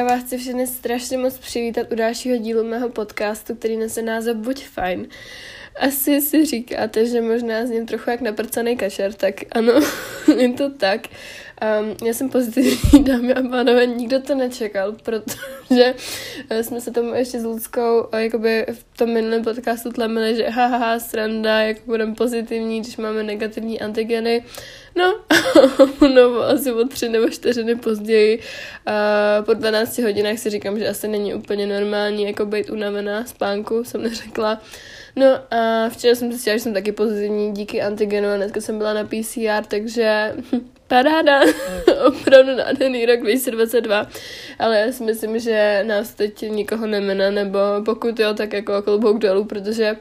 Já vás chci všechny strašně moc přivítat u dalšího dílu mého podcastu, který nese název Buď fajn. Asi si říkáte, že možná z něm trochu jak naprcaný kašer, tak ano, je to tak. Um, já jsem pozitivní, dámy a pánové, nikdo to nečekal, protože eh, jsme se tomu ještě s Ludskou eh, jakoby v tom minulém podcastu tlemili, že haha, sranda, jak budeme pozitivní, když máme negativní antigeny. No, no asi o tři nebo čtyři dny později, uh, po 12 hodinách si říkám, že asi není úplně normální jako být unavená spánku, jsem neřekla. No a včera jsem zjistila, že jsem taky pozitivní díky antigenu a dneska jsem byla na PCR, takže paráda, opravdu nádherný rok 2022, ale já si myslím, že nás teď nikoho nemene, nebo pokud jo, tak jako klobouk dolů, protože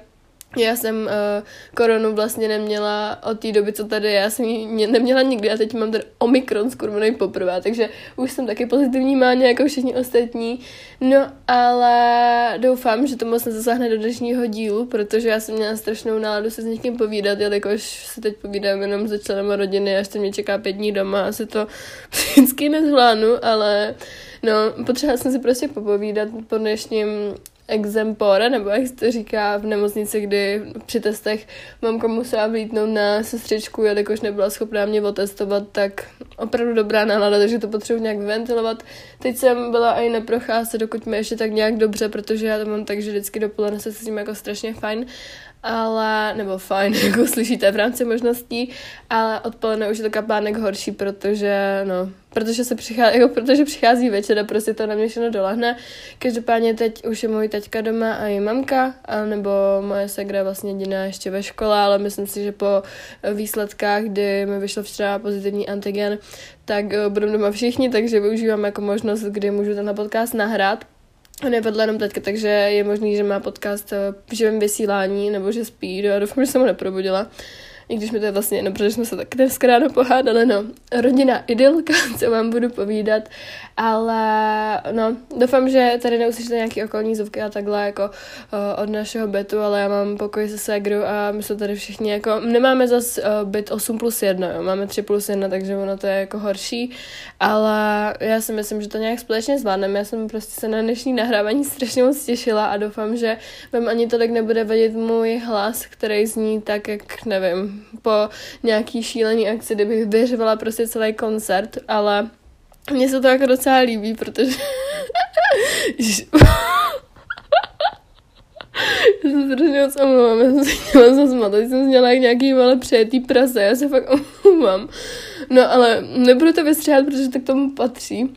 já jsem uh, koronu vlastně neměla od té doby, co tady já jsem ji neměla nikdy a teď mám ten Omikron skurvený poprvé, takže už jsem taky pozitivní máně jako všichni ostatní. No ale doufám, že to moc nezasáhne do dnešního dílu, protože já jsem měla strašnou náladu se s někým povídat, jelikož se teď povídám jenom se členem rodiny, až to mě čeká pět dní doma, asi to vždycky nezvládnu, ale no, potřebovala jsem si prostě popovídat po dnešním exempore, nebo jak se to říká v nemocnici, kdy při testech mamka musela vlítnout na sestřičku, jelikož nebyla schopná mě otestovat, tak opravdu dobrá nálada, takže to potřebuji nějak ventilovat. Teď jsem byla i na procházce, dokud mi ještě tak nějak dobře, protože já to mám tak, že vždycky dopoledne se cítím jako strašně fajn ale, nebo fajn, jako slyšíte v rámci možností, ale odpoledne už je to kapánek horší, protože, no, protože se přichází, jako protože přichází večer a prostě to na mě všechno dolehne. Každopádně teď už je můj teďka doma a i mamka, a nebo moje segra vlastně jediná ještě ve škole, ale myslím si, že po výsledkách, kdy mi vyšlo včera pozitivní antigen, tak eh, budeme doma všichni, takže využívám jako možnost, kdy můžu ten podcast nahrát a nevedla jenom teďka, takže je možný, že má podcast eh, v živém vysílání, nebo že spí, a doufám, že jsem ho neprobudila i když mi to je vlastně jedno, protože jsme se tak dneska ráno pohádali, no, rodina idylka, co vám budu povídat, ale no, doufám, že tady neuslyšíte nějaký okolní zvuky a takhle jako uh, od našeho bytu, ale já mám pokoj se segru a my jsme tady všichni jako, nemáme zas uh, byt 8 plus 1, jo, máme 3 plus 1, takže ono to je jako horší, ale já si myslím, že to nějak společně zvládneme, já jsem prostě se na dnešní nahrávání strašně moc těšila a doufám, že vám ani tolik nebude vadit můj hlas, který zní tak, jak nevím, po nějaký šílený akci, kdybych vyřvala prostě celý koncert, ale mně se to jako docela líbí, protože... já se strašně moc omlouvám, já jsem se chtěla zasmat, jsem měla jak nějaký malé přejetý prase, já se fakt omlouvám. No ale nebudu to vystřihat, protože to k tomu patří.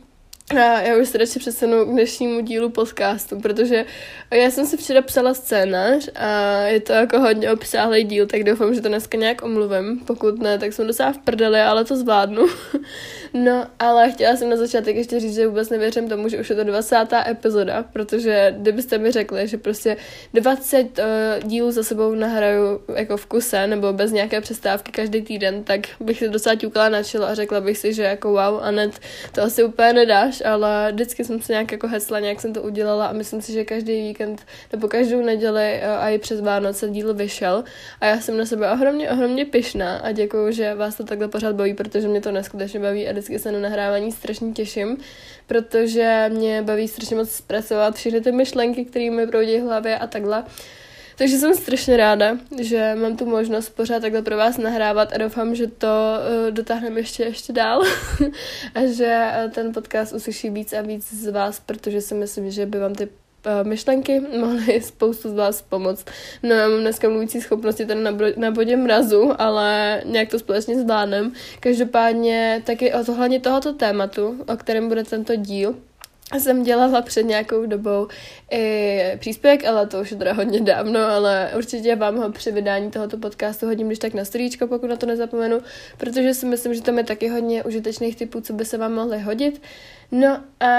A já už se radši přesunu k dnešnímu dílu podcastu, protože já jsem si včera psala scénář a je to jako hodně obsáhlý díl, tak doufám, že to dneska nějak omluvím. Pokud ne, tak jsem docela v prdeli, ale to zvládnu. no, ale chtěla jsem na začátek ještě říct, že vůbec nevěřím tomu, že už je to 20. epizoda, protože kdybyste mi řekli, že prostě 20 uh, dílů za sebou nahraju jako v kuse nebo bez nějaké přestávky každý týden, tak bych si docela ťukala na čelo a řekla bych si, že jako wow, Anet, to asi úplně nedáš, ale vždycky jsem se nějak jako hecla, nějak jsem to udělala a myslím si, že každý víkend nebo každou neděli eh, a i přes Vánoce díl vyšel a já jsem na sebe ohromně, ohromně pyšná a děkuju, že vás to takhle pořád baví, protože mě to neskutečně baví a vždycky se na nahrávání strašně těším, protože mě baví strašně moc zpracovat všechny ty myšlenky, které mi proudí v hlavě a takhle. Takže jsem strašně ráda, že mám tu možnost pořád takhle pro vás nahrávat a doufám, že to uh, dotáhneme ještě, ještě dál a že uh, ten podcast uslyší víc a víc z vás, protože si myslím, že by vám ty uh, myšlenky mohly spoustu z vás pomoct. No já mám dneska mluvící schopnosti tady na, na bodě mrazu, ale nějak to společně zvládnem. Každopádně taky o hlavně tohoto tématu, o kterém bude tento díl, jsem dělala před nějakou dobou i příspěvek, ale to už je teda hodně dávno, ale určitě vám ho při vydání tohoto podcastu hodím když tak na storíčko, pokud na to nezapomenu, protože si myslím, že tam je taky hodně užitečných typů, co by se vám mohly hodit. No a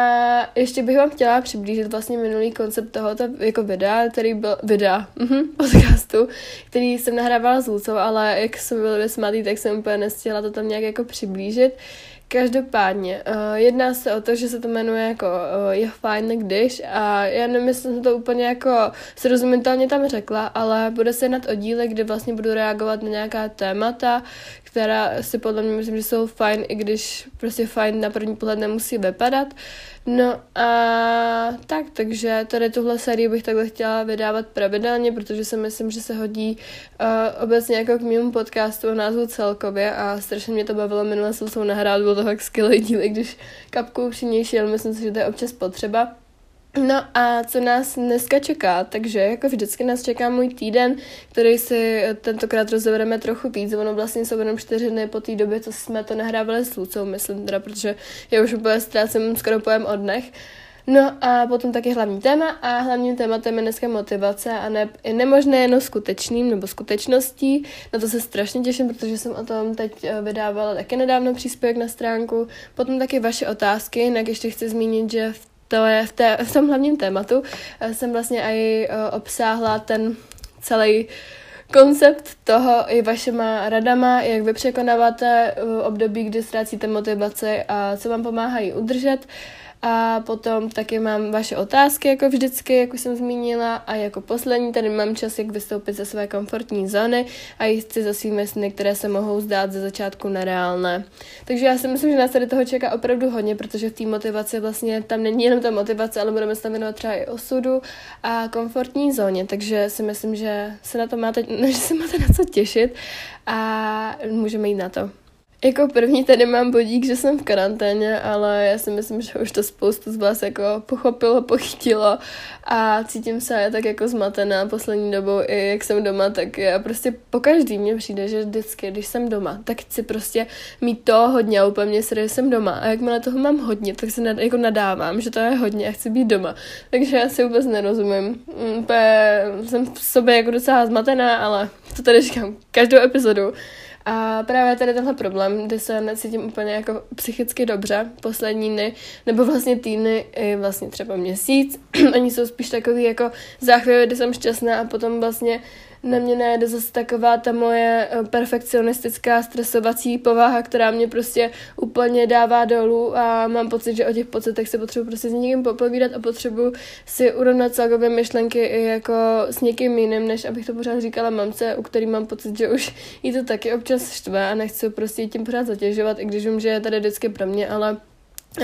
ještě bych vám chtěla přiblížit vlastně minulý koncept tohoto jako videa, který byl, videa, uh-huh, podcastu, který jsem nahrávala s Lucou, ale jak jsem byla vysmátý, tak jsem úplně nestihla to tam nějak jako přiblížit. Každopádně, uh, jedná se o to, že se to jmenuje jako uh, Je fajn, když a já nevím, jestli jsem to úplně jako srozumitelně tam řekla, ale bude se jednat o díly, kde vlastně budu reagovat na nějaká témata, která si podle mě myslím, že jsou fajn, i když prostě fajn na první pohled nemusí vypadat. No a tak, takže tady tuhle sérii bych takhle chtěla vydávat pravidelně, protože si myslím, že se hodí uh, obecně jako k mému podcastu o názvu celkově a strašně mě to bavilo, minule jsem se nahrát, bylo to fakt skvělý díl, když kapku upřímnější, ale myslím si, že to je občas potřeba. No a co nás dneska čeká? Takže jako vždycky nás čeká můj týden, který si tentokrát rozebereme trochu víc. Ono vlastně jsou jenom čtyři dny po té době, co jsme to nahrávali s Lucou, myslím teda, protože já už úplně ztrácím skoro pojem o dnech. No a potom taky hlavní téma a hlavním tématem je dneska motivace a ne, i nemožné jenom skutečným nebo skutečností. Na to se strašně těším, protože jsem o tom teď eh, vydávala taky nedávno příspěvek na stránku. Potom taky vaše otázky, jinak ještě chci zmínit, že v to je v, té, v tom hlavním tématu. Eh, jsem vlastně i eh, obsáhla ten celý koncept toho i vašima radama, jak vy překonáváte eh, období, kdy ztrácíte motivaci a co vám pomáhají udržet. Uh, a potom taky mám vaše otázky, jako vždycky, jak už jsem zmínila. A jako poslední tady mám čas, jak vystoupit ze své komfortní zóny a jít si za svými sny, které se mohou zdát ze začátku nereálné. Takže já si myslím, že nás tady toho čeká opravdu hodně, protože v té motivaci vlastně tam není jenom ta motivace, ale budeme se tam věnovat třeba i osudu a komfortní zóně. Takže si myslím, že se na to máte, že se máte na co těšit a můžeme jít na to. Jako první tady mám bodík, že jsem v karanténě, ale já si myslím, že už to spoustu z vás jako pochopilo, pochytilo a cítím se tak jako zmatená poslední dobou i jak jsem doma, tak já prostě po každý mě přijde, že vždycky, když jsem doma, tak chci prostě mít to hodně a úplně že jsem doma a jakmile toho mám hodně, tak se nad, jako nadávám, že to je hodně a chci být doma. Takže já si vůbec nerozumím. Mm, úplně jsem v sobě jako docela zmatená, ale to tady říkám každou epizodu. A právě tady tenhle problém, kdy se necítím úplně jako psychicky dobře poslední dny, nebo vlastně týdny, i vlastně třeba měsíc. Oni jsou spíš takový jako záchvěvy, kdy jsem šťastná a potom vlastně na mě najde zase taková ta moje eh, perfekcionistická stresovací povaha, která mě prostě úplně dává dolů a mám pocit, že o těch pocitech se potřebuji prostě s někým popovídat a potřebuji si urovnat celkově myšlenky i jako s někým jiným, než abych to pořád říkala mamce, u který mám pocit, že už jí to taky občas štve a nechci prostě tím pořád zatěžovat, i když vím, že je tady vždycky pro mě, ale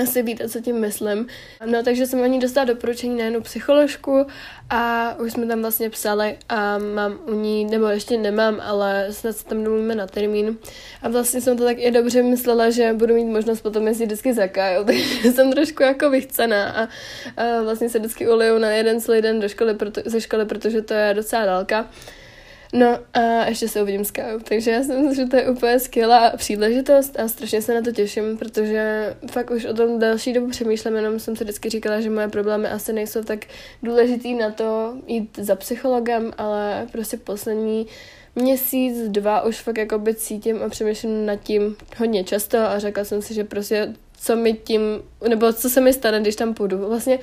asi víte, co tím myslím. No, takže jsem ní dostala doporučení na jednu psycholožku a už jsme tam vlastně psali a mám u ní, nebo ještě nemám, ale snad se tam domluvíme na termín. A vlastně jsem to tak i dobře myslela, že budu mít možnost potom jezdit vždycky za Kajou, takže jsem trošku jako vychcená a, a vlastně se vždycky uliju na jeden celý den do školy, proto, ze školy, protože to je docela dálka. No a ještě se uvidím s Kajou, takže já si myslím, že to je úplně skvělá příležitost a strašně se na to těším, protože fakt už o tom další dobu přemýšlím, jenom jsem si vždycky říkala, že moje problémy asi nejsou tak důležitý na to jít za psychologem, ale prostě poslední měsíc, dva už fakt jako by cítím a přemýšlím nad tím hodně často a řekla jsem si, že prostě co mi tím, nebo co se mi stane, když tam půjdu. Vlastně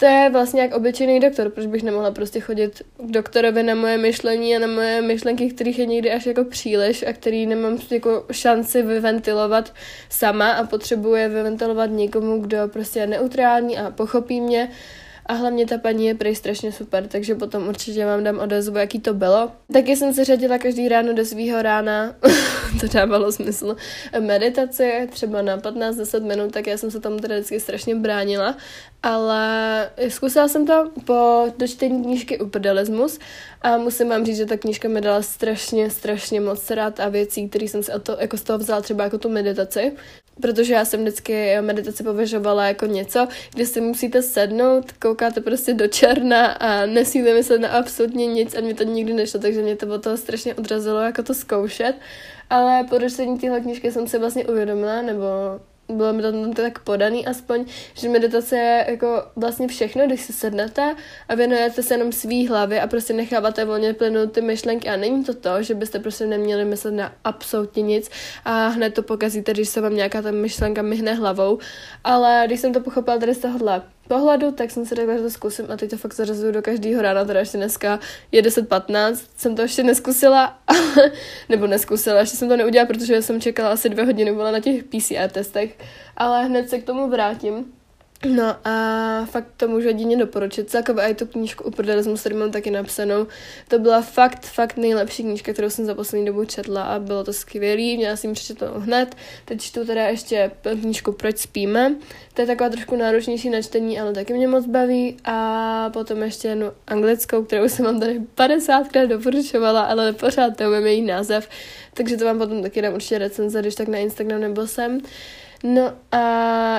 to je vlastně jak obyčejný doktor, proč bych nemohla prostě chodit k doktorovi na moje myšlení a na moje myšlenky, kterých je někdy až jako příliš a který nemám jako šanci vyventilovat sama a potřebuje vyventilovat někomu, kdo prostě je neutrální a pochopí mě a hlavně ta paní je prej strašně super, takže potom určitě vám dám odezvu, jaký to bylo. Taky jsem se řadila každý ráno do svého rána, to dávalo smysl, meditaci, třeba na 15-10 minut, tak já jsem se tomu teda vždycky strašně bránila, ale zkusila jsem to po dočtení knížky Upedelismus a musím vám říct, že ta knížka mi dala strašně, strašně moc rád a věcí, které jsem si to, jako z toho vzala třeba jako tu meditaci, protože já jsem vždycky meditaci považovala jako něco, kde si musíte sednout, koukáte prostě do černa a nesmíte myslet na absolutně nic a mě to nikdy nešlo, takže mě to od toho strašně odrazilo jako to zkoušet. Ale po dočtení téhle knížky jsem si vlastně uvědomila, nebo bylo mi to tam tak podaný aspoň, že meditace je jako vlastně všechno, když se sednete a věnujete se jenom svý hlavě a prostě necháváte volně plynout ty myšlenky. A není to to, že byste prostě neměli myslet na absolutně nic a hned to pokazíte, když se vám nějaká ta myšlenka myhne hlavou, ale když jsem to pochopila tady z tohohle pohledu, tak jsem si řekla, že to zkusím a teď to fakt zařazuju do každého rána, teda ještě dneska je 10.15, jsem to ještě neskusila, nebo neskusila, ještě jsem to neudělala, protože jsem čekala asi dvě hodiny, byla na těch PCR testech, ale hned se k tomu vrátím. No a fakt to můžu jedině doporučit. Celkově i tu knížku Uprdalismu, který mám taky napsanou. To byla fakt, fakt nejlepší knížka, kterou jsem za poslední dobu četla a bylo to skvělý. Měla jsem přečetnou hned. Teď čtu teda ještě knížku Proč spíme. To je taková trošku náročnější na čtení, ale taky mě moc baví. A potom ještě jednu anglickou, kterou jsem vám tady 50krát doporučovala, ale pořád to její název. Takže to vám potom taky dám určitě recenze, když tak na Instagram nebo sem. No a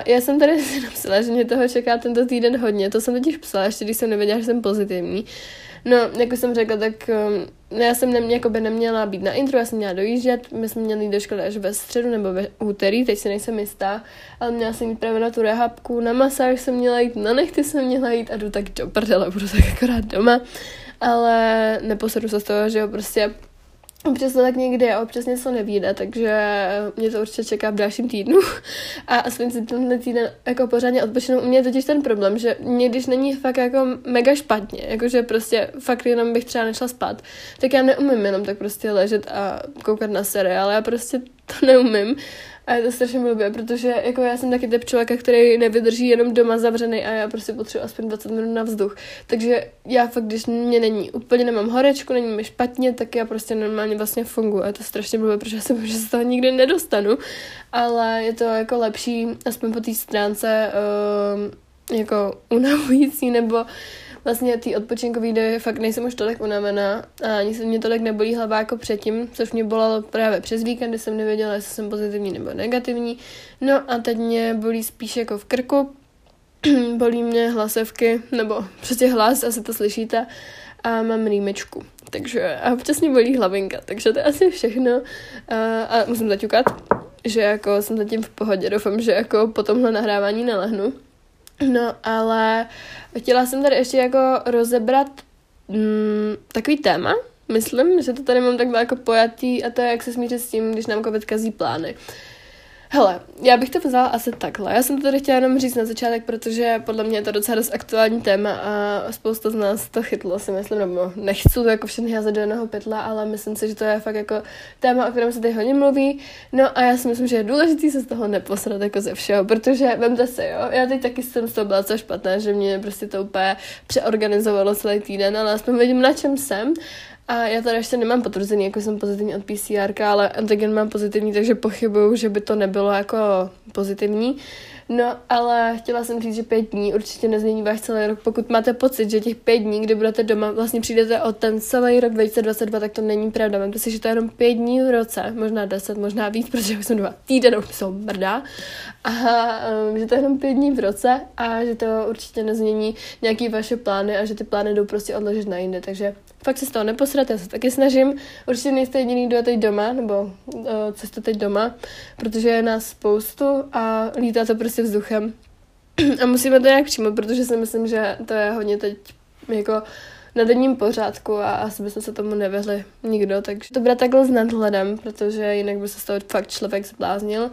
já jsem tady si napsala, že mě toho čeká tento týden hodně. To jsem totiž psala, ještě když jsem nevěděla, že jsem pozitivní. No, jako jsem řekla, tak um, já jsem nemě, jako by neměla být na intro, já jsem měla dojíždět, my jsme měli do školy až ve středu nebo ve úterý, teď si nejsem jistá, ale měla jsem jít právě na tu rehabku, na masáž jsem měla jít, na nechty jsem měla jít a jdu tak do prdele, budu tak akorát doma, ale neposedu se z toho, že jo, prostě Občas to tak někdy a občas něco nevíde, takže mě to určitě čeká v dalším týdnu. A aspoň si tenhle týden jako pořádně odpočinu. U mě je totiž ten problém, že mě když není fakt jako mega špatně, jakože prostě fakt jenom bych třeba nešla spát, tak já neumím jenom tak prostě ležet a koukat na seriál. Já prostě to neumím. A je to strašně blbě, protože jako já jsem taky typ člověka, který nevydrží jenom doma zavřený a já prostě potřebuji aspoň 20 minut na vzduch. Takže já fakt, když mě není úplně nemám horečku, není mi špatně, tak já prostě normálně vlastně funguji. A je to strašně blbě, protože já si že se toho nikdy nedostanu. Ale je to jako lepší, aspoň po té stránce, uh, jako unavující nebo vlastně ty odpočinkový dny fakt nejsem už tolik unavená a ani se mě tolik nebolí hlava jako předtím, což mě bolelo právě přes víkend, kdy jsem nevěděla, jestli jsem pozitivní nebo negativní. No a teď mě bolí spíš jako v krku, bolí mě hlasevky, nebo prostě hlas, asi to slyšíte, a mám rýmečku. Takže a občas mě bolí hlavinka, takže to je asi všechno. A, a musím zaťukat, že jako jsem zatím v pohodě, doufám, že jako po tomhle nahrávání nelehnu. No, ale chtěla jsem tady ještě jako rozebrat mm, takový téma, myslím, že to tady mám takhle jako pojatý a to je, jak se smířit s tím, když nám covid kazí plány. Hele, já bych to vzala asi takhle. Já jsem to tady chtěla jenom říct na začátek, protože podle mě je to docela dost aktuální téma a spousta z nás to chytlo, si myslím, nebo nechci to jako všechny házet do jednoho pytla, ale myslím si, že to je fakt jako téma, o kterém se teď hodně mluví. No a já si myslím, že je důležité se z toho neposrat jako ze všeho, protože vemte se, jo, já teď taky jsem z toho byla co špatné, že mě prostě to úplně přeorganizovalo celý týden, ale aspoň vidím, na čem jsem. A já tady ještě nemám potvrzený, jako jsem pozitivní od PCR, ale antigen mám pozitivní, takže pochybuju, že by to nebylo jako pozitivní. No, ale chtěla jsem říct, že pět dní určitě nezmění váš celý rok. Pokud máte pocit, že těch pět dní, kdy budete doma, vlastně přijdete o ten celý rok 2022, tak to není pravda. Mám si, že to je jenom pět dní v roce, možná deset, možná víc, protože už jsem dva týden, už jsou mrdá. A um, že to je jenom pět dní v roce a že to určitě nezmění nějaký vaše plány a že ty plány jdou prostě odložit na jinde. Takže fakt se z toho neposrat, já se taky snažím. Určitě nejste jediný, kdo je teď doma, nebo uh, co jste teď doma, protože je nás spoustu a lítá to prostě vzduchem. a musíme to nějak přijmout, protože si myslím, že to je hodně teď jako na denním pořádku a asi bychom se tomu nevyhli nikdo, takže to bude takhle s nadhledem, protože jinak by se z toho fakt člověk zbláznil.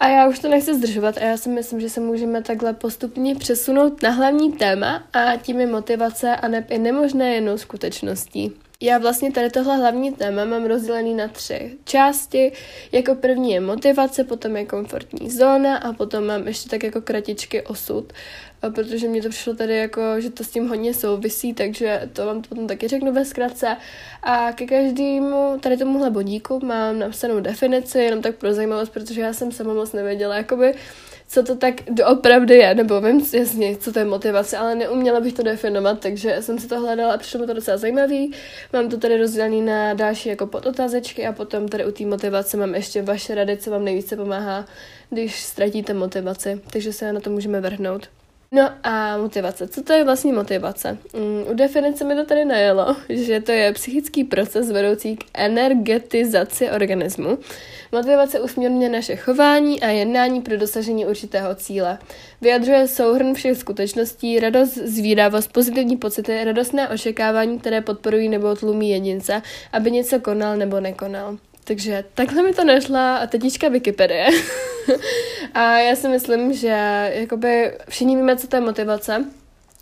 A já už to nechci zdržovat a já si myslím, že se můžeme takhle postupně přesunout na hlavní téma a tím je motivace a neb i nemožné jenom skutečností. Já vlastně tady tohle hlavní téma mám rozdělený na tři části. Jako první je motivace, potom je komfortní zóna a potom mám ještě tak jako kratičky osud, protože mě to přišlo tady jako, že to s tím hodně souvisí, takže to vám to potom taky řeknu ve zkratce. A ke každému tady tomuhle bodíku mám napsanou definici, jenom tak pro zajímavost, protože já jsem sama moc nevěděla, jakoby, co to tak doopravdy je, nebo vím jasně, co to je motivace, ale neuměla bych to definovat, takže jsem si to hledala a přišlo mi to docela zajímavý. Mám to tady rozdělený na další jako podotázečky a potom tady u té motivace mám ještě vaše rady, co vám nejvíce pomáhá, když ztratíte motivaci, takže se na to můžeme vrhnout. No a motivace. Co to je vlastně motivace? Mm, u definice mi to tady najelo, že to je psychický proces vedoucí k energetizaci organismu. Motivace usměrňuje naše chování a jednání pro dosažení určitého cíle. Vyjadřuje souhrn všech skutečností, radost, zvídavost, pozitivní pocity, radostné očekávání, které podporují nebo tlumí jedince, aby něco konal nebo nekonal. Takže takhle mi to nešla a tetička Wikipedie. a já si myslím, že jakoby všichni víme, co to je motivace.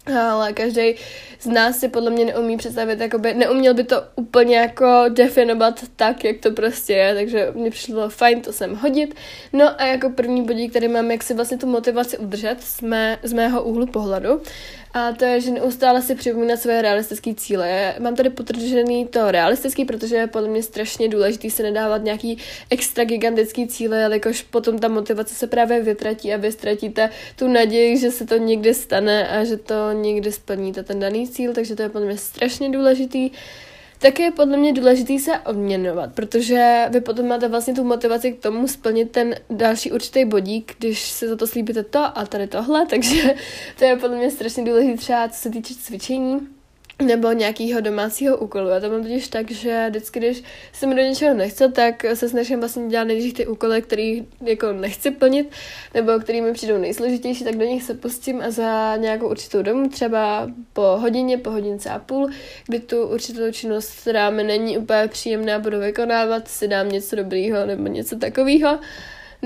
Ale každý z nás si podle mě neumí představit, jakoby neuměl by to úplně jako definovat tak, jak to prostě je, takže mně přišlo fajn to sem hodit. No a jako první bodík, který mám, jak si vlastně tu motivaci udržet z, mé, z mého úhlu pohledu, a to je, že neustále si připomínat své realistické cíle. Mám tady potržený to realistický, protože je podle mě strašně důležité se nedávat nějaký extra gigantický cíle, jelikož potom ta motivace se právě vytratí a vy ztratíte tu naději, že se to někdy stane a že to někdy splníte ten daný cíl, takže to je podle mě strašně důležitý. Také je podle mě důležité se odměňovat, protože vy potom máte vlastně tu motivaci k tomu splnit ten další určitý bodík, když se za to slíbíte to a tady tohle, takže to je podle mě strašně důležité třeba co se týče cvičení, nebo nějakého domácího úkolu. Já to mám totiž tak, že vždycky, když se mi do něčeho nechce, tak se snažím vlastně dělat nejdřív ty úkoly, které jako nechci plnit, nebo který mi přijdou nejsložitější, tak do nich se pustím a za nějakou určitou domu, třeba po hodině, po hodince a půl, kdy tu určitou činnost, která mi není úplně příjemná, budu vykonávat, si dám něco dobrýho nebo něco takového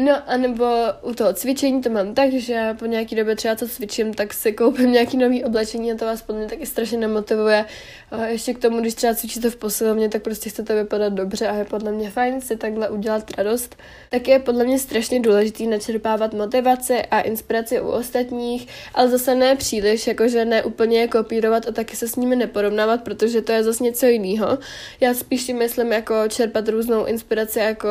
No a nebo u toho cvičení to mám tak, že po nějaký době třeba co cvičím, tak si koupím nějaký nový oblečení a to vás podle mě taky strašně nemotivuje. A ještě k tomu, když třeba cvičíte v posilovně, tak prostě chcete vypadat dobře a je podle mě fajn si takhle udělat radost. Tak je podle mě strašně důležitý načerpávat motivaci a inspiraci u ostatních, ale zase ne příliš, jakože ne úplně je kopírovat a taky se s nimi neporovnávat, protože to je zase něco jiného. Já spíš myslím jako čerpat různou inspiraci jako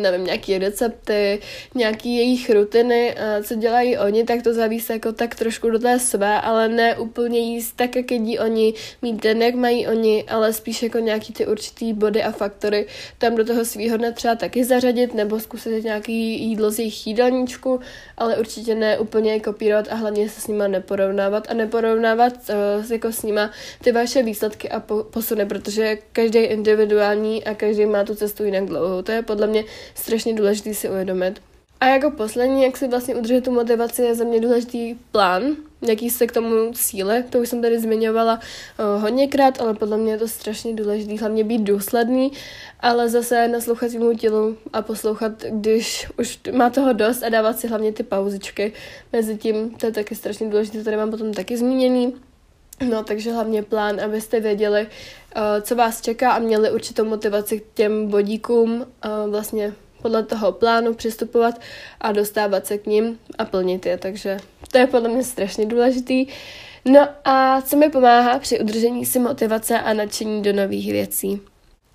nevím, nějaký recepty, nějaký jejich rutiny, co dělají oni, tak to zavíse jako tak trošku do té své, ale ne úplně jíst tak, jak jedí oni, mít den, jak mají oni, ale spíš jako nějaký ty určitý body a faktory tam do toho svýho dne třeba taky zařadit, nebo zkusit nějaký jídlo z jejich jídelníčku, ale určitě ne úplně kopírovat a hlavně se s nima neporovnávat a neporovnávat uh, jako s nima ty vaše výsledky a po- posuny, protože každý je individuální a každý má tu cestu jinak dlouhou. To je podle mě strašně důležité si uvědomit. A jako poslední, jak si vlastně udržet tu motivaci, je za mě důležitý plán, jaký se k tomu cíle, to už jsem tady zmiňovala uh, hodněkrát, ale podle mě je to strašně důležité, hlavně být důsledný, ale zase naslouchat svému tělu a poslouchat, když už má toho dost a dávat si hlavně ty pauzičky mezi tím, to je taky strašně důležité, tady mám potom taky zmíněný. No, takže hlavně plán, abyste věděli, uh, co vás čeká a měli určitou motivaci k těm bodíkům, uh, vlastně podle toho plánu přistupovat a dostávat se k ním a plnit je, takže to je podle mě strašně důležitý. No a co mi pomáhá při udržení si motivace a nadšení do nových věcí?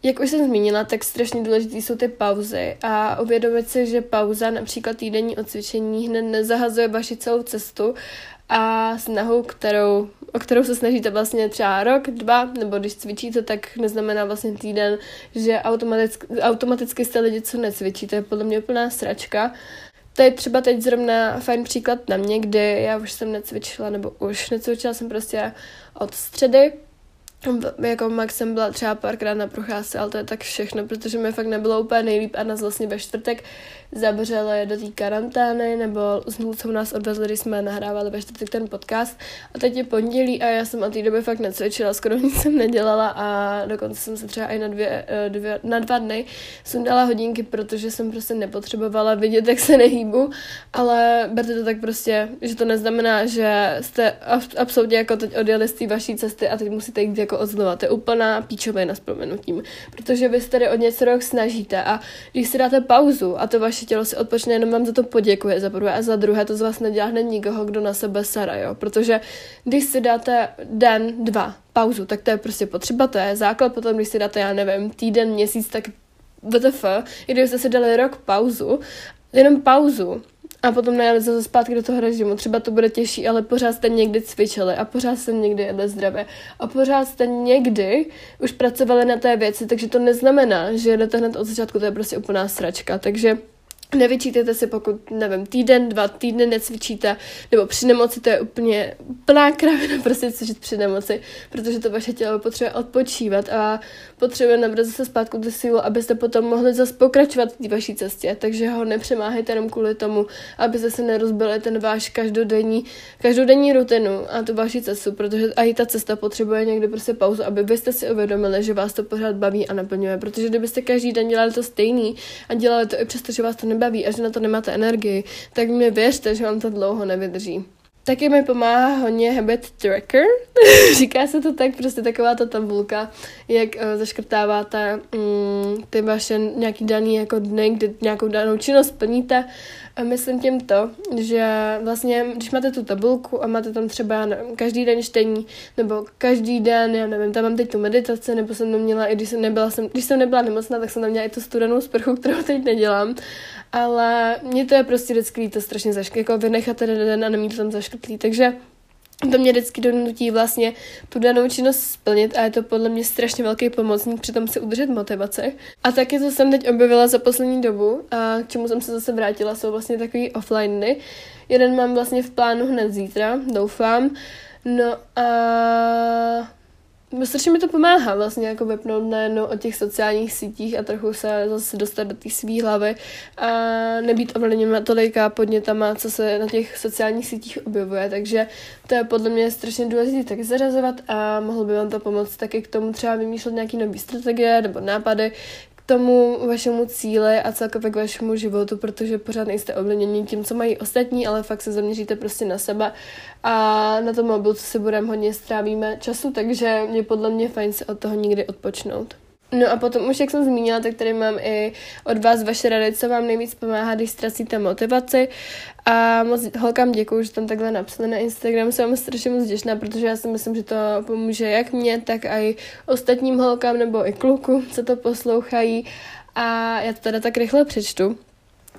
Jak už jsem zmínila, tak strašně důležité jsou ty pauzy a uvědomit si, že pauza, například týdenní odcvičení, hned nezahazuje vaši celou cestu a snahu, kterou, o kterou se snažíte vlastně třeba rok, dva, nebo když cvičíte, tak neznamená vlastně týden, že automaticky, automaticky jste lidi, co necvičíte, to je podle mě úplná sračka. To je třeba teď zrovna fajn příklad na mě, kdy já už jsem necvičila, nebo už necvičila jsem prostě od středy, jako max jsem byla třeba párkrát na procházce, ale to je tak všechno, protože mi fakt nebylo úplně nejlíp a nás vlastně ve čtvrtek zabřeli do té karantény, nebo s Nulcou nás odvezli, když jsme nahrávali ve čtvrtek ten podcast. A teď je pondělí a já jsem od té doby fakt necvičila, skoro nic jsem nedělala a dokonce jsem se třeba i na, dvě, eh, dvě, na dva dny sundala hodinky, protože jsem prostě nepotřebovala vidět, jak se nehýbu, ale berte to tak prostě, že to neznamená, že jste absolutně jako teď odjeli z té vaší cesty a teď musíte jít jako odzlova. To je úplná píčovina s proměnutím, protože vy se tady od něco rok snažíte a když si dáte pauzu a to vaše tělo si odpočne, jenom vám za to poděkuje za prvé a za druhé to z vás nedělá hned nikoho, kdo na sebe sara, jo, protože když si dáte den, dva pauzu, tak to je prostě potřeba, to je základ, potom když si dáte, já nevím, týden, měsíc, tak WTF, i kdybyste si dali rok pauzu, jenom pauzu, a potom najeli zase zpátky do toho režimu. Třeba to bude těžší, ale pořád jste někdy cvičili a pořád jste někdy jedli zdravě a pořád jste někdy už pracovali na té věci, takže to neznamená, že jedete hned od začátku, to je prostě úplná sračka. Takže Nevyčítejte si, pokud, nevím, týden, dva týdny necvičíte, nebo při nemoci to je úplně plná kravina, prostě cvičit při nemoci, protože to vaše tělo potřebuje odpočívat a potřebuje nabrat zase zpátku tu sílu, abyste potom mohli zase pokračovat v té vaší cestě, takže ho nepřemáhejte jenom kvůli tomu, abyste se nerozbili ten váš každodenní, každodenní rutinu a tu vaši cestu, protože i ta cesta potřebuje někdy prostě pauzu, aby byste si uvědomili, že vás to pořád baví a naplňuje, protože kdybyste každý den dělali to stejný a dělali to i přesto, že vás to nebaví, nebaví a že na to nemáte energii, tak mi věřte, že vám to dlouho nevydrží. Taky mi pomáhá hodně habit tracker, říká se to tak, prostě taková ta tabulka, jak uh, zaškrtáváte um, ty vaše nějaký daný jako dny, kdy nějakou danou činnost plníte. Myslím tím to, že vlastně, když máte tu tabulku a máte tam třeba nevím, každý den čtení, nebo každý den, já nevím, tam mám teď tu meditaci, nebo jsem to měla, i když jsem nebyla, jsem, když jsem nebyla nemocná, tak jsem tam měla i tu studenou sprchu, kterou teď nedělám. Ale mě to je prostě vždycky to strašně zaškrtlý, jako vynechat ten den a nemít to tam zaškrtlý, takže to mě vždycky donutí vlastně tu danou činnost splnit a je to podle mě strašně velký pomocník při tom si udržet motivaci. A taky, co jsem teď objevila za poslední dobu a k čemu jsem se zase vrátila, jsou vlastně takový offline dny. Jeden mám vlastně v plánu hned zítra, doufám. No a strašně mi to pomáhá vlastně jako vypnout najednou o těch sociálních sítích a trochu se zase dostat do té svý hlavy a nebýt ovlivněna tolika podnětama, co se na těch sociálních sítích objevuje, takže to je podle mě strašně důležité taky zařazovat a mohlo by vám to pomoct taky k tomu třeba vymýšlet nějaký nový strategie nebo nápady, tomu vašemu cíli a celkově k vašemu životu, protože pořád nejste ovlivněni tím, co mají ostatní, ale fakt se zaměříte prostě na sebe a na tom mobilu, co si budeme hodně strávíme času, takže je podle mě fajn se od toho nikdy odpočnout. No a potom už, jak jsem zmínila, tak tady mám i od vás vaše rady, co vám nejvíc pomáhá, když ztracíte motivaci. A moc holkám děkuju, že tam takhle napsali na Instagram, jsem strašně moc vděčná, protože já si myslím, že to pomůže jak mě, tak i ostatním holkám nebo i kluku, co to poslouchají. A já to teda tak rychle přečtu.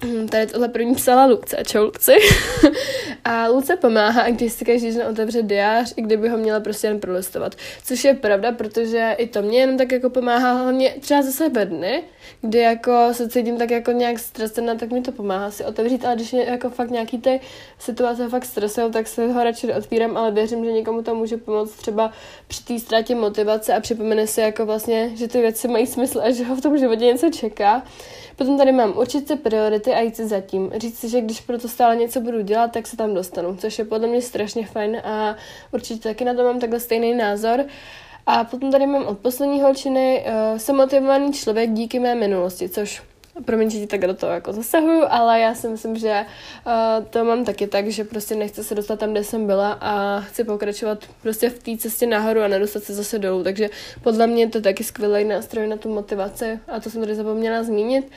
Hm, tady tohle první psala Luce, čau Luci. a Luce pomáhá, když si každý den otevře diář, i kdyby ho měla prostě jen prolistovat. Což je pravda, protože i to mě jenom tak jako pomáhá, hlavně třeba zase ve dny, kdy jako se cítím tak jako nějak stresená, tak mi to pomáhá si otevřít, ale když je jako fakt nějaký ty situace fakt stresují, tak se ho radši otvírám, ale věřím, že někomu to může pomoct třeba při té ztrátě motivace a připomene si jako vlastně, že ty věci mají smysl a že ho v tom životě něco čeká. Potom tady mám určit si priority a jít si zatím. Říct si, že když pro to stále něco budu dělat, tak se tam dostanu, což je podle mě strašně fajn a určitě taky na to mám takhle stejný názor. A potom tady mám od poslední holčiny uh, jsem motivovaný člověk díky mé minulosti, což promiň, že ti tak do toho jako zasahuju, ale já si myslím, že uh, to mám taky tak, že prostě nechci se dostat tam, kde jsem byla a chci pokračovat prostě v té cestě nahoru a nedostat se zase dolů, takže podle mě to je taky skvělý nástroj na tu motivaci a to jsem tady zapomněla zmínit.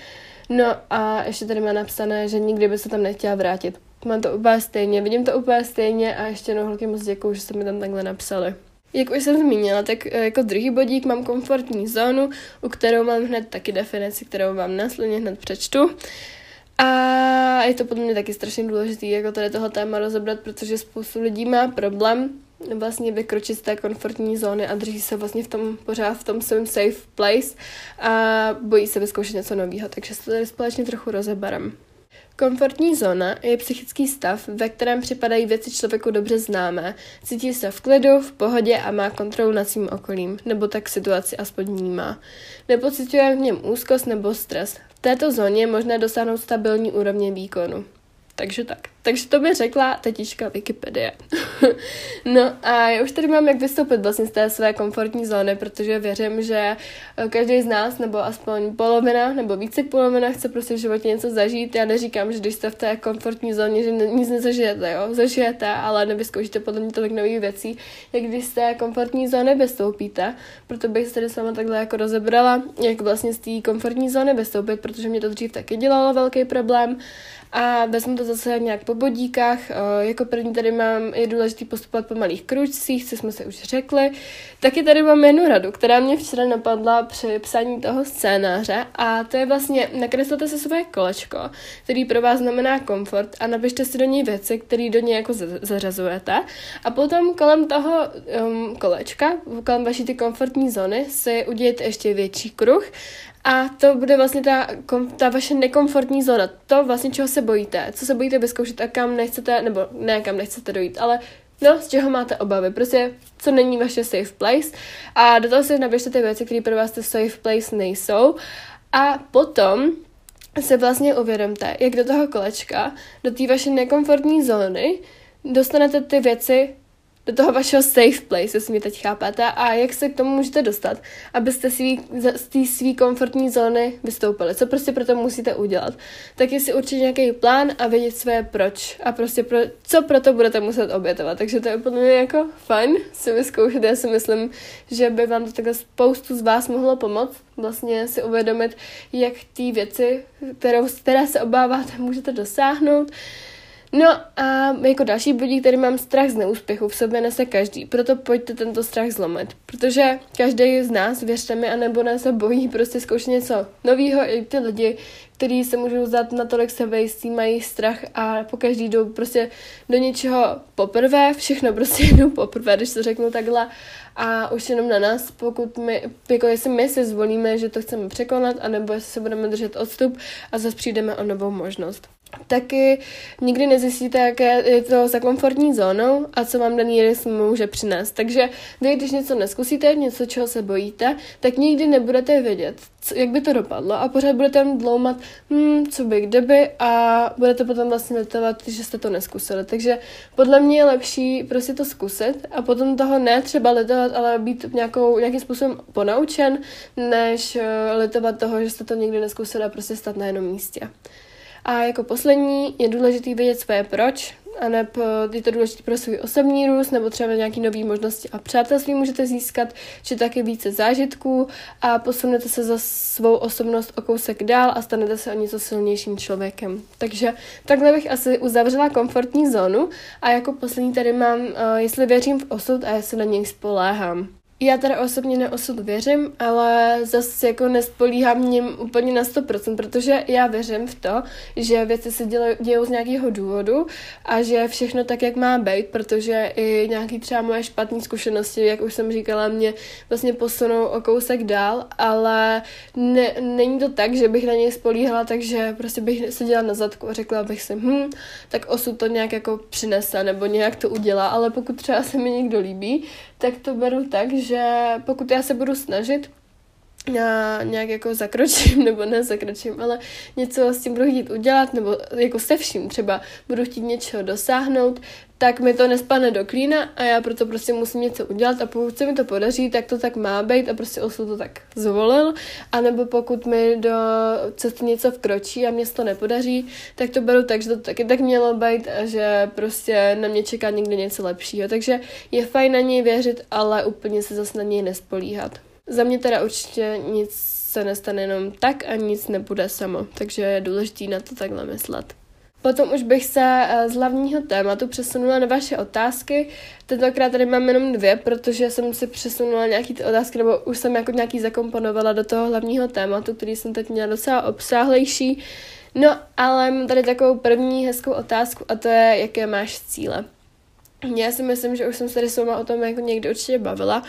No a ještě tady má napsané, že nikdy by se tam nechtěla vrátit. Mám to úplně stejně, vidím to úplně stejně a ještě jednou holky moc děkuju, že jste mi tam takhle napsali. Jak už jsem zmínila, tak eh, jako druhý bodík mám komfortní zónu, u kterou mám hned taky definici, kterou vám následně hned přečtu. A je to podle mě taky strašně důležité, jako tady toho téma rozebrat, protože spoustu lidí má problém vlastně vykročit z té komfortní zóny a drží se vlastně v tom pořád v tom svém safe place a bojí se vyzkoušet něco nového, takže se tady společně trochu rozeberem. Komfortní zóna je psychický stav, ve kterém připadají věci člověku dobře známé. Cítí se v klidu, v pohodě a má kontrolu nad svým okolím, nebo tak situaci aspoň vnímá. Nepocituje v něm úzkost nebo stres. V této zóně je možné dosáhnout stabilní úrovně výkonu. Takže tak. Takže to by řekla tetička Wikipedie. no a já už tady mám jak vystoupit vlastně z té své komfortní zóny, protože věřím, že eh, každý z nás, nebo aspoň polovina, nebo více polovina chce prostě v životě něco zažít. Já neříkám, že když jste v té komfortní zóně, že nic nezažijete, jo, zažijete, ale nevyzkoušíte podle mě tolik nových věcí, jak když z té komfortní zóny vystoupíte. Proto bych se tady sama takhle jako rozebrala, jak vlastně z té komfortní zóny vystoupit, protože mě to dřív taky dělalo velký problém. A vezmu to zase nějak po bodíkách. Eh, jako první tady mám, je důležitý postupovat po malých kručcích, co jsme se už řekli. Taky tady mám jednu radu, která mě včera napadla při psaní toho scénáře a to je vlastně, nakreslete se své kolečko, který pro vás znamená komfort a napište si do něj věci, které do něj jako zařazujete a potom kolem toho um, kolečka, kolem vaší ty komfortní zóny si udějte ještě větší kruh a to bude vlastně ta, ta vaše nekomfortní zóna, to vlastně čeho se bojíte, co se bojíte vyzkoušet a kam nechcete, nebo ne kam nechcete dojít, ale no, z čeho máte obavy, prostě co není vaše safe place. A do toho si napište ty věci, které pro vás ty safe place nejsou. A potom se vlastně uvědomte, jak do toho kolečka, do té vaší nekomfortní zóny dostanete ty věci, do toho vašeho safe place, jestli mě teď chápete, a jak se k tomu můžete dostat, abyste svý, z té své komfortní zóny vystoupili. Co prostě pro to musíte udělat. Tak si určitě nějaký plán a vědět své proč a prostě pro, co pro to budete muset obětovat. Takže to je podle mě jako fajn si vyzkoušet. Já si myslím, že by vám to takhle spoustu z vás mohlo pomoct. Vlastně si uvědomit, jak ty věci, kterou, které se obáváte, můžete dosáhnout No a jako další bodí, který mám strach z neúspěchu, v sobě nese každý, proto pojďte tento strach zlomit, protože každý z nás, věřte mi, anebo ne se bojí prostě zkoušet něco nového, i ty lidi, kteří se můžou zdát natolik sebejistí, mají strach a po každý jdou prostě do něčeho poprvé, všechno prostě jdou poprvé, když to řeknu takhle a už jenom na nás, pokud my, jako jestli my si zvolíme, že to chceme překonat, anebo jestli se budeme držet odstup a zase přijdeme o novou možnost taky nikdy nezjistíte, jaké je to za komfortní zónou a co vám daný risk může přinést. Takže vy, když něco neskusíte, něco, čeho se bojíte, tak nikdy nebudete vědět, jak by to dopadlo a pořád budete tam dloumat, hmm, co by kdyby a budete potom vlastně litovat, že jste to neskusili. Takže podle mě je lepší prostě to zkusit a potom toho ne třeba litovat, ale být nějakou, nějakým způsobem ponaučen, než uh, litovat toho, že jste to nikdy neskusili a prostě stát na jednom místě. A jako poslední je důležité vědět své proč, a nebo je to důležité pro svůj osobní růst, nebo třeba nějaké nové možnosti a přátelství můžete získat, či taky více zážitků a posunete se za svou osobnost o kousek dál a stanete se o něco silnějším člověkem. Takže takhle bych asi uzavřela komfortní zónu a jako poslední tady mám, uh, jestli věřím v osud a jestli na něj spoléhám. Já teda osobně na osud věřím, ale zase jako nespolíhám ním úplně na 100%, protože já věřím v to, že věci se dějou z nějakého důvodu a že všechno tak, jak má být, protože i nějaký třeba moje špatné zkušenosti, jak už jsem říkala, mě vlastně posunou o kousek dál, ale ne, není to tak, že bych na něj spolíhala, takže prostě bych seděla na zadku a řekla bych si, hm, tak osud to nějak jako přinese nebo nějak to udělá, ale pokud třeba se mi někdo líbí, tak to beru tak, že pokud já se budu snažit, já nějak jako zakročím, nebo ne zakročím, ale něco s tím budu chtít udělat, nebo jako se vším třeba budu chtít něčeho dosáhnout, tak mi to nespadne do klína a já proto prostě musím něco udělat a pokud se mi to podaří, tak to tak má být a prostě osud to tak zvolil. A nebo pokud mi do cesty něco vkročí a mě to nepodaří, tak to beru tak, že to taky tak mělo být a že prostě na mě čeká někdy něco lepšího. Takže je fajn na něj věřit, ale úplně se zase na něj nespolíhat. Za mě teda určitě nic se nestane jenom tak a nic nebude samo, takže je důležité na to takhle myslet. Potom už bych se eh, z hlavního tématu přesunula na vaše otázky. Tentokrát tady mám jenom dvě, protože jsem si přesunula nějaký ty otázky, nebo už jsem jako nějaký zakomponovala do toho hlavního tématu, který jsem teď měla docela obsáhlejší. No, ale mám tady takovou první hezkou otázku a to je, jaké máš cíle. Já si myslím, že už jsem se tady s o tom jako někdy určitě bavila,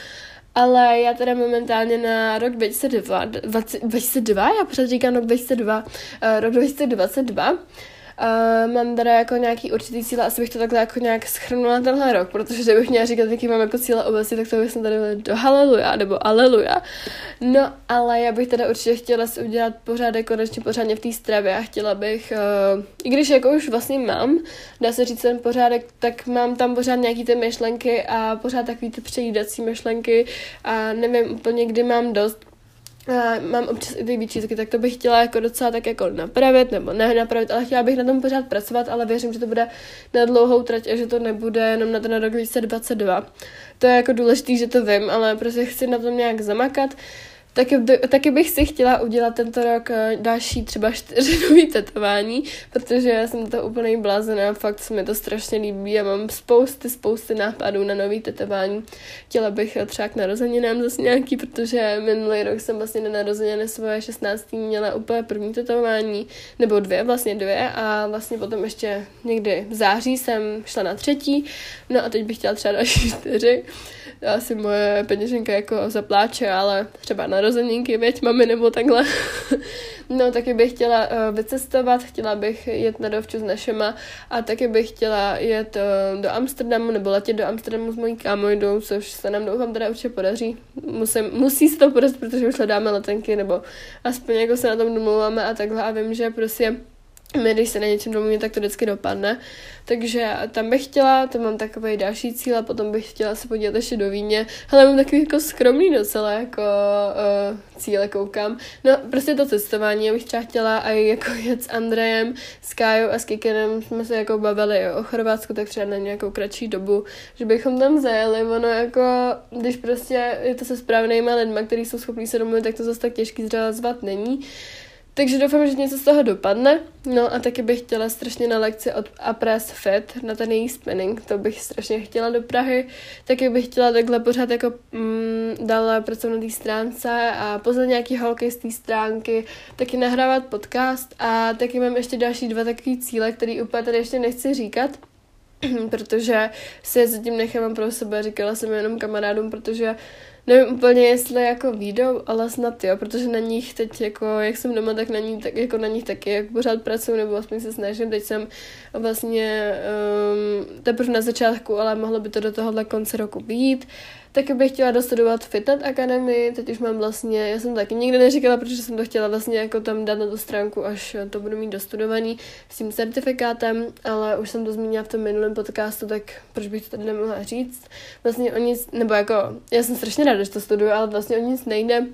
ale já teda momentálně na rok 2002, 20, 2002 já pořád říkám rok 2002, uh, eh, rok 2022, Uh, mám teda jako nějaký určitý cíle, asi bych to takhle jako nějak schrnula tenhle rok, protože kdybych měla říkat, jaký mám jako cíle obecně, tak to bych jsem tady do haleluja, nebo aleluja. No, ale já bych teda určitě chtěla si udělat pořádek konečně pořádně v té stravě a chtěla bych, uh, i když jako už vlastně mám, dá se říct ten pořádek, tak mám tam pořád nějaký ty myšlenky a pořád takový ty přejídací myšlenky a nevím úplně, kdy mám dost, mám občas i ty výčitky, tak to bych chtěla jako docela tak jako napravit, nebo ne napravit, ale chtěla bych na tom pořád pracovat, ale věřím, že to bude na dlouhou trať a že to nebude jenom na ten rok 2022. To je jako důležitý, že to vím, ale prostě chci na tom nějak zamakat. Taky, taky bych si chtěla udělat tento rok eh, další třeba čtyři nový tetování, protože já jsem to úplně blázená, fakt se mi to strašně líbí a mám spousty, spousty nápadů na nový tetování. Chtěla bych eh, třeba k narozeninám zase nějaký, protože minulý rok jsem vlastně na narozeniny svoje 16. měla úplně první tetování, nebo dvě, vlastně dvě a vlastně potom ještě někdy v září jsem šla na třetí, no a teď bych chtěla třeba další čtyři asi moje peněženka jako zapláče, ale třeba narozeninky, věď, mami nebo takhle. no, taky bych chtěla uh, vycestovat, chtěla bych jet na dovču s našema a taky bych chtěla jet uh, do Amsterdamu nebo letět do Amsterdamu s mojí kámojdou, což se nám doufám teda určitě podaří. Musím, musí se to podařit, protože už hledáme letenky nebo aspoň jako se na tom domlouváme a takhle a vím, že prostě my, když se na něčem domluvíme, tak to vždycky dopadne. Takže tam bych chtěla, to mám takový další cíl a potom bych chtěla se podívat ještě do Víně. Ale mám takový jako skromný docela jako uh, cíle koukám. No prostě to cestování, já bych třeba chtěla i jako jet s Andrejem, s Kájou a s Kikenem jsme se jako bavili o Chorvatsku, tak třeba na nějakou kratší dobu, že bychom tam zajeli, ono jako, když prostě je to se správnýma lidma, kteří jsou schopní se domluvit, tak to zase tak těžký zřelazovat není. Takže doufám, že něco z toho dopadne. No a taky bych chtěla strašně na lekci od Apres Fit, na ten její spinning, to bych strašně chtěla do Prahy. Taky bych chtěla takhle pořád jako mm, dále pracovat na té stránce a poznat nějaký holky z té stránky, taky nahrávat podcast a taky mám ještě další dva takové cíle, které úplně tady ještě nechci říkat, protože si je zatím nechám pro sebe, říkala jsem jenom kamarádům, protože nevím úplně, jestli jako výjdou, ale snad jo, protože na nich teď, jako, jak jsem doma, tak na, ní, tak, jako na nich taky jak pořád pracuji, nebo aspoň se snažím. Teď jsem vlastně um, teprve na začátku, ale mohlo by to do tohohle konce roku být. Taky bych chtěla dostudovat Fitnet Academy, teď už mám vlastně, já jsem taky nikdy neříkala, protože jsem to chtěla vlastně jako tam dát na tu stránku, až to budu mít dostudovaný s tím certifikátem, ale už jsem to zmínila v tom minulém podcastu, tak proč bych to tady nemohla říct. Vlastně o nic, nebo jako, já jsem strašně ráda, že to studuju, ale vlastně o nic nejde,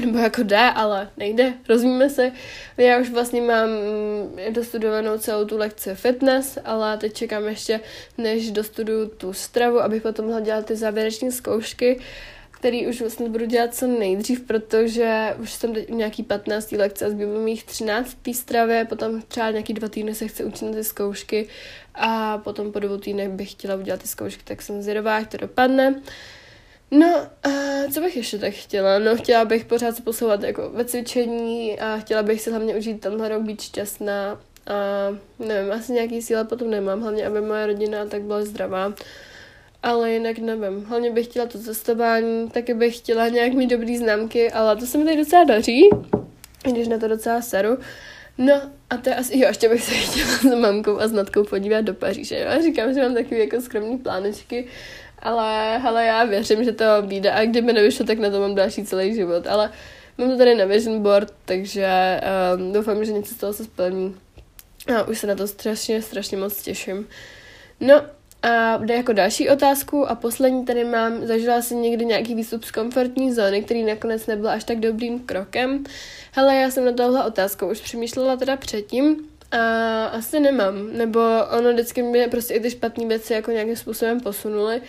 nebo jako jde, ale nejde, rozumíme se. Já už vlastně mám dostudovanou celou tu lekci fitness, ale teď čekám ještě, než dostuduju tu stravu, abych potom mohla dělat ty závěreční zkoušky, který už vlastně budu dělat co nejdřív, protože už jsem teď nějaký 15. lekce a zbývá mých 13. stravě, potom třeba nějaký dva týdny se chci učit na ty zkoušky a potom po dvou týdnech bych chtěla udělat ty zkoušky, tak jsem zvědavá, jak to dopadne. No, a co bych ještě tak chtěla? No, chtěla bych pořád se posouvat jako ve cvičení a chtěla bych si hlavně užít tenhle rok, být šťastná a nevím, asi nějaký síle potom nemám, hlavně aby moje rodina tak byla zdravá. Ale jinak nevím. Hlavně bych chtěla to cestování, taky bych chtěla nějak mít dobrý známky, ale to se mi tady docela daří, když na to docela seru. No a to je asi, jo, ještě bych se chtěla s mamkou a s Natkou podívat do Paříže, jo. Říkám, že mám takový jako skromný plánečky, ale hele, já věřím, že to vyjde a kdyby nevyšlo, tak na to mám další celý život, ale mám to tady na vision board, takže um, doufám, že něco z toho se splní. A už se na to strašně, strašně moc těším. No a jde jako další otázku a poslední tady mám, zažila jsem někdy nějaký výstup z komfortní zóny, který nakonec nebyl až tak dobrým krokem. Hele, já jsem na tohle otázku už přemýšlela teda předtím, a asi nemám, nebo ono vždycky mě prostě i ty špatné věci jako nějakým způsobem posunuly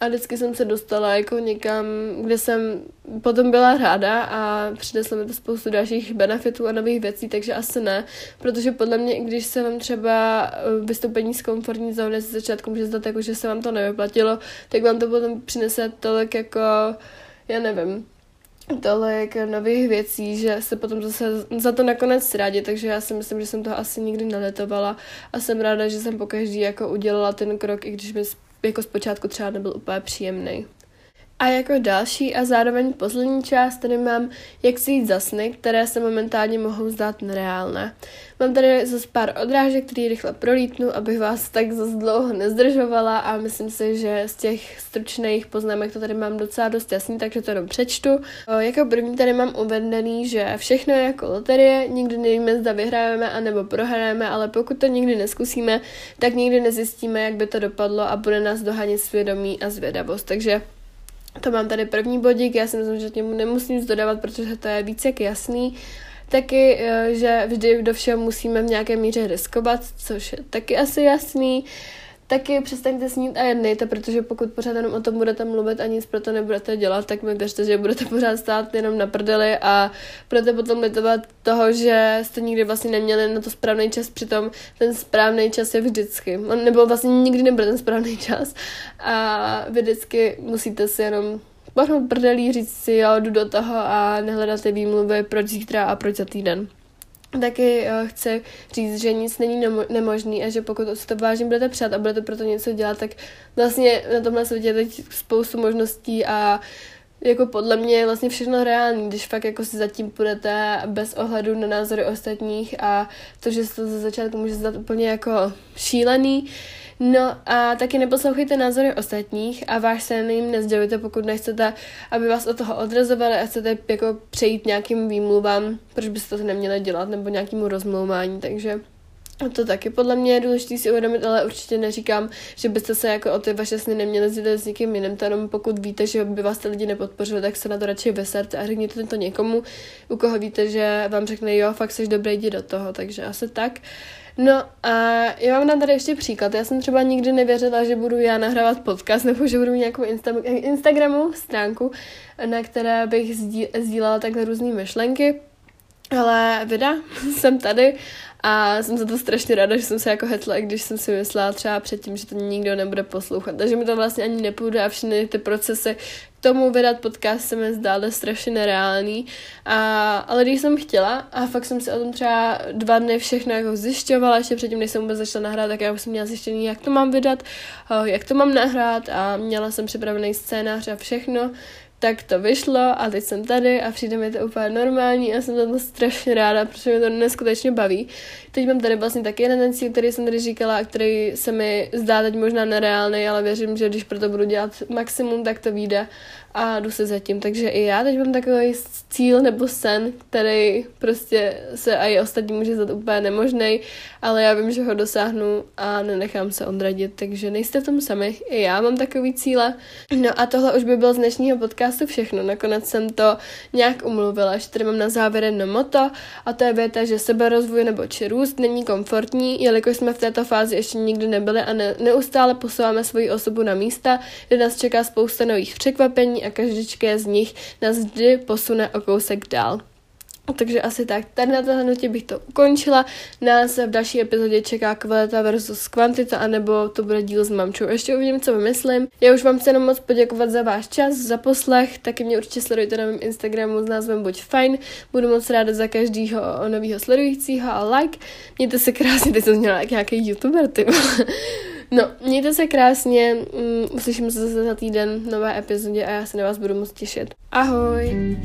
a vždycky jsem se dostala jako někam, kde jsem potom byla ráda a přinesla mi to spoustu dalších benefitů a nových věcí, takže asi ne, protože podle mě, když se vám třeba eh, vystoupení z komfortní zóny ze začátku může zdát jako, že se vám to nevyplatilo, tak vám to potom přinese tolik jako, já nevím, tolik nových věcí, že se potom zase za to nakonec rádi, takže já si myslím, že jsem to asi nikdy neletovala a jsem ráda, že jsem pokaždý jako udělala ten krok, i když mi jako zpočátku třeba nebyl úplně příjemný. A jako další a zároveň poslední část tady mám, jak si jít za sny, které se momentálně mohou zdát nereálné. Mám tady zase pár odrážek, které rychle prolítnu, abych vás tak zase dlouho nezdržovala a myslím si, že z těch stručných poznámek to tady mám docela dost jasný, takže to jenom přečtu. O, jako první tady mám uvedený, že všechno je jako loterie, nikdy nevíme, zda vyhrajeme anebo prohrajeme, ale pokud to nikdy neskusíme, tak nikdy nezjistíme, jak by to dopadlo a bude nás dohanit svědomí a zvědavost. Takže to mám tady první bodík, já si myslím, že těmu nemusím nic dodávat, protože to je víc jak jasný. Taky, eh, že vždy do všeho musíme v nějaké míře riskovat, což je taky asi jasný taky přestaňte snít a jednejte, protože pokud pořád jenom o tom budete mluvit a nic pro to nebudete dělat, tak mi věřte, že budete pořád stát jenom na prdeli a budete potom litovat toho, že jste nikdy vlastně neměli na to správný čas, přitom ten správný čas je vždycky. On nebo vlastně nikdy nebude ten správný čas a vy vždycky musíte si jenom pohnout prdelí, říct si, jo, jdu do toho a nehledat ty výmluvy, proč zítra a proč za týden. Taky uh, chci říct, že nic není nemo- nemožný a že pokud to vážně budete přát a budete pro to něco dělat, tak vlastně na tomhle světě je teď spoustu možností a jako podle mě je vlastně všechno reální, když fakt jako si zatím půjdete bez ohledu na názory ostatních a to, že se to ze začátku může zdat úplně jako šílený, No a taky neposlouchejte názory ostatních a váš sen jim nezdělujte, pokud nechcete, aby vás od toho odrazovali a chcete jako přejít nějakým výmluvám, proč byste to neměli dělat, nebo nějakému rozmlouvání, takže to taky podle mě je důležité si uvědomit, ale určitě neříkám, že byste se jako o ty vaše sny neměli sdílet s někým jiným, to jenom pokud víte, že by vás ty lidi nepodpořili, tak se na to radši vyserte a řekněte to někomu, u koho víte, že vám řekne, jo, fakt jsi dobrý, jdi do toho, takže asi tak. No a já vám dám tady ještě příklad. Já jsem třeba nikdy nevěřila, že budu já nahrávat podcast nebo že budu mít nějakou Insta- Instagramovou stránku, na které bych sdílela takhle různé myšlenky. Ale vida, jsem tady a jsem za to strašně ráda, že jsem se jako hetla, i když jsem si myslela třeba předtím, že to nikdo nebude poslouchat. Takže mi to vlastně ani nepůjde a všechny ty procesy k tomu vydat podcast se mi zdály strašně nereálný. A, ale když jsem chtěla a fakt jsem si o tom třeba dva dny všechno jako zjišťovala, ještě předtím, než jsem vůbec začala nahrát, tak já už jsem měla zjištění, jak to mám vydat, jak to mám nahrát a měla jsem připravený scénář a všechno tak to vyšlo a teď jsem tady a přijde mi to úplně normální a jsem za to strašně ráda, protože mě to neskutečně baví. Teď mám tady vlastně taky jeden ten cíl, který jsem tady říkala a který se mi zdá teď možná nereálný, ale věřím, že když pro to budu dělat maximum, tak to vyjde a jdu se zatím. Takže i já teď mám takový cíl nebo sen, který prostě se i ostatní může zdát úplně nemožný, ale já vím, že ho dosáhnu a nenechám se odradit, takže nejste v tom sami. I já mám takový cíle. No a tohle už by bylo z dnešního podcastu všechno. Nakonec jsem to nějak umluvila, že tady mám na závěr jedno moto a to je věta, že seberozvoj nebo či růst není komfortní, jelikož jsme v této fázi ještě nikdy nebyli a ne, neustále posouváme svoji osobu na místa, kde nás čeká spousta nových překvapení a každičké z nich nás vždy posune o kousek dál. Takže asi tak, tady na nutě bych to ukončila. Nás v další epizodě čeká kvalita versus kvantita, anebo to bude díl s mamčou. Ještě uvidím, co vymyslím. Já už vám chci jenom moc poděkovat za váš čas, za poslech, taky mě určitě sledujte na mém Instagramu s názvem Buď fajn. Budu moc ráda za každýho nového sledujícího a like. Mějte se krásně, teď jsem měla jak nějaký youtuber, ty. No, mějte se krásně, um, uslyšíme se zase za týden v nové epizodě a já se na vás budu moc těšit. Ahoj!